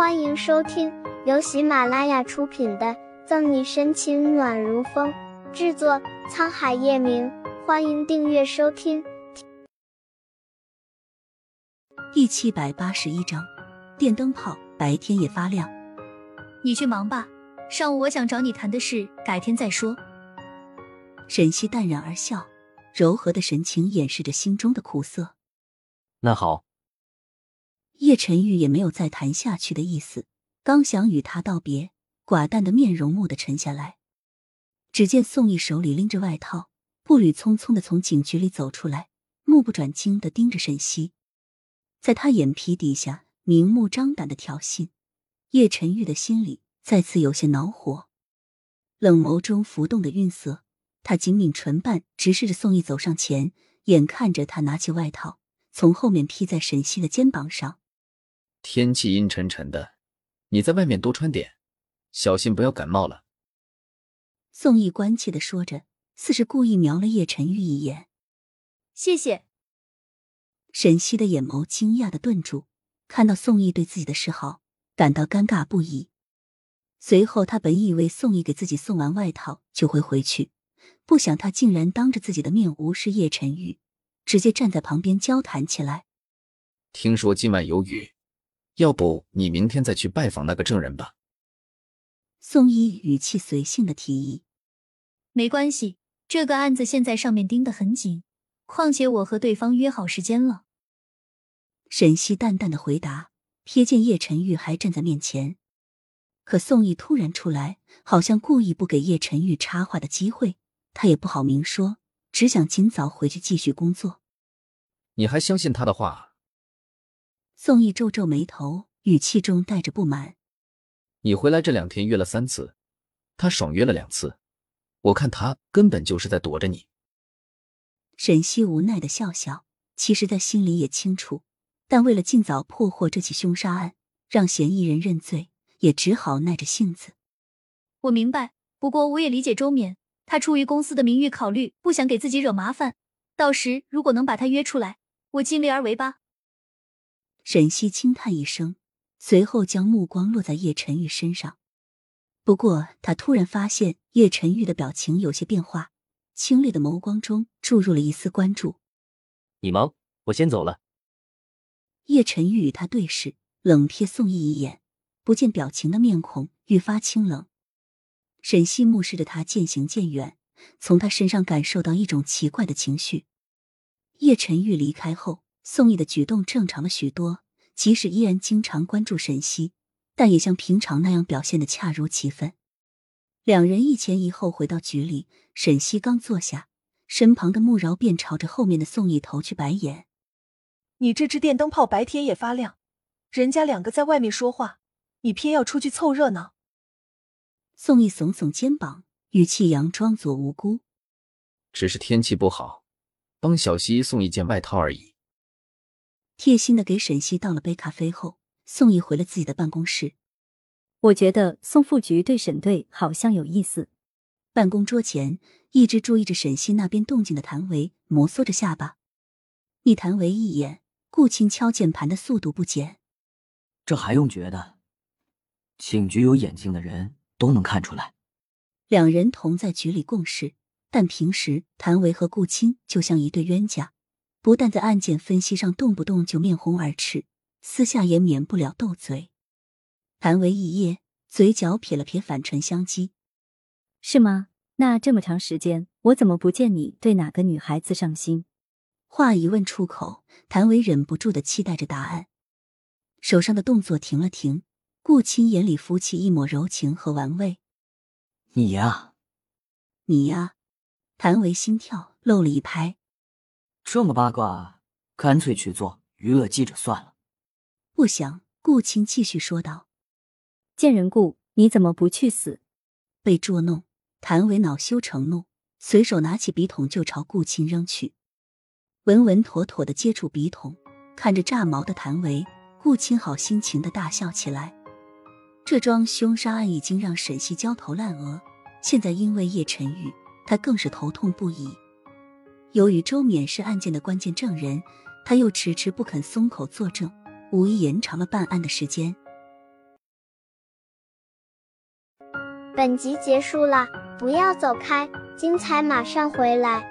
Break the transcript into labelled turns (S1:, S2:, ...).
S1: 欢迎收听由喜马拉雅出品的《赠你深情暖如风》，制作沧海夜明。欢迎订阅收听。
S2: 第七百八十一章，电灯泡白天也发亮。
S3: 你去忙吧，上午我想找你谈的事，改天再说。
S2: 沈西淡然而笑，柔和的神情掩饰着心中的苦涩。
S4: 那好。
S2: 叶晨玉也没有再谈下去的意思，刚想与他道别，寡淡的面容蓦地沉下来。只见宋毅手里拎着外套，步履匆匆的从警局里走出来，目不转睛的盯着沈西，在他眼皮底下明目张胆的挑衅。叶晨玉的心里再次有些恼火，冷眸中浮动的晕色，他紧抿唇瓣，直视着宋毅走上前，眼看着他拿起外套，从后面披在沈西的肩膀上。
S4: 天气阴沉沉的，你在外面多穿点，小心不要感冒了。
S2: 宋毅关切的说着，似是故意瞄了叶晨玉一眼。
S3: 谢谢。
S2: 沈西的眼眸惊讶的顿住，看到宋毅对自己的示好，感到尴尬不已。随后，他本以为宋毅给自己送完外套就会回去，不想他竟然当着自己的面无视叶晨玉，直接站在旁边交谈起来。
S4: 听说今晚有雨。要不你明天再去拜访那个证人吧。
S2: 宋一语气随性的提议。
S3: 没关系，这个案子现在上面盯得很紧，况且我和对方约好时间了。
S2: 沈西淡淡的回答，瞥见叶晨玉还站在面前，可宋毅突然出来，好像故意不给叶晨玉插话的机会，他也不好明说，只想尽早回去继续工作。
S4: 你还相信他的话？
S2: 宋毅皱皱眉头，语气中带着不满：“
S4: 你回来这两天约了三次，他爽约了两次，我看他根本就是在躲着你。”
S2: 沈西无奈的笑笑，其实，在心里也清楚，但为了尽早破获这起凶杀案，让嫌疑人认罪，也只好耐着性子。
S3: 我明白，不过我也理解周勉，他出于公司的名誉考虑，不想给自己惹麻烦。到时如果能把他约出来，我尽力而为吧。
S2: 沈西轻叹一声，随后将目光落在叶晨玉身上。不过，他突然发现叶晨玉的表情有些变化，清冽的眸光中注入了一丝关注。
S4: 你忙，我先走了。
S2: 叶晨玉与他对视，冷瞥宋毅一眼，不见表情的面孔愈发清冷。沈西目视着他渐行渐远，从他身上感受到一种奇怪的情绪。叶晨玉离开后。宋毅的举动正常了许多，即使依然经常关注沈西，但也像平常那样表现的恰如其分。两人一前一后回到局里，沈西刚坐下，身旁的穆饶便朝着后面的宋毅投去白眼：“
S5: 你这只电灯泡白天也发亮，人家两个在外面说话，你偏要出去凑热闹。”
S2: 宋毅耸耸肩膀，语气佯装作无辜：“
S4: 只是天气不好，帮小西送一件外套而已。”
S2: 贴心的给沈西倒了杯咖啡后，宋毅回了自己的办公室。
S6: 我觉得宋副局对沈队好像有意思。
S2: 办公桌前，一直注意着沈西那边动静的谭维摩挲着下巴。一谭维一眼，顾青敲键盘的速度不减。
S7: 这还用觉得？警局有眼睛的人都能看出来。
S2: 两人同在局里共事，但平时谭维和顾青就像一对冤家。不但在案件分析上动不动就面红耳赤，私下也免不了斗嘴。谭维一噎，嘴角撇了撇反唇相讥：“
S6: 是吗？那这么长时间，我怎么不见你对哪个女孩子上心？”
S2: 话一问出口，谭维忍不住的期待着答案。手上的动作停了停，顾青眼里浮起一抹柔情和玩味：“
S7: 你呀，
S2: 你呀。”谭维心跳漏了一拍。
S7: 这么八卦，干脆去做娱乐记者算了。
S2: 不想，顾青继续说道：“
S6: 贱人顾，你怎么不去死？”
S2: 被捉弄，谭维恼羞成怒，随手拿起笔筒就朝顾青扔去。稳稳妥妥的接住笔筒，看着炸毛的谭维，顾青好心情的大笑起来。这桩凶杀案已经让沈西焦头烂额，现在因为叶晨玉，他更是头痛不已。由于周冕是案件的关键证人他又迟迟不肯松口作证无疑延长了办案的时间。
S1: 本集结束了不要走开精彩马上回来。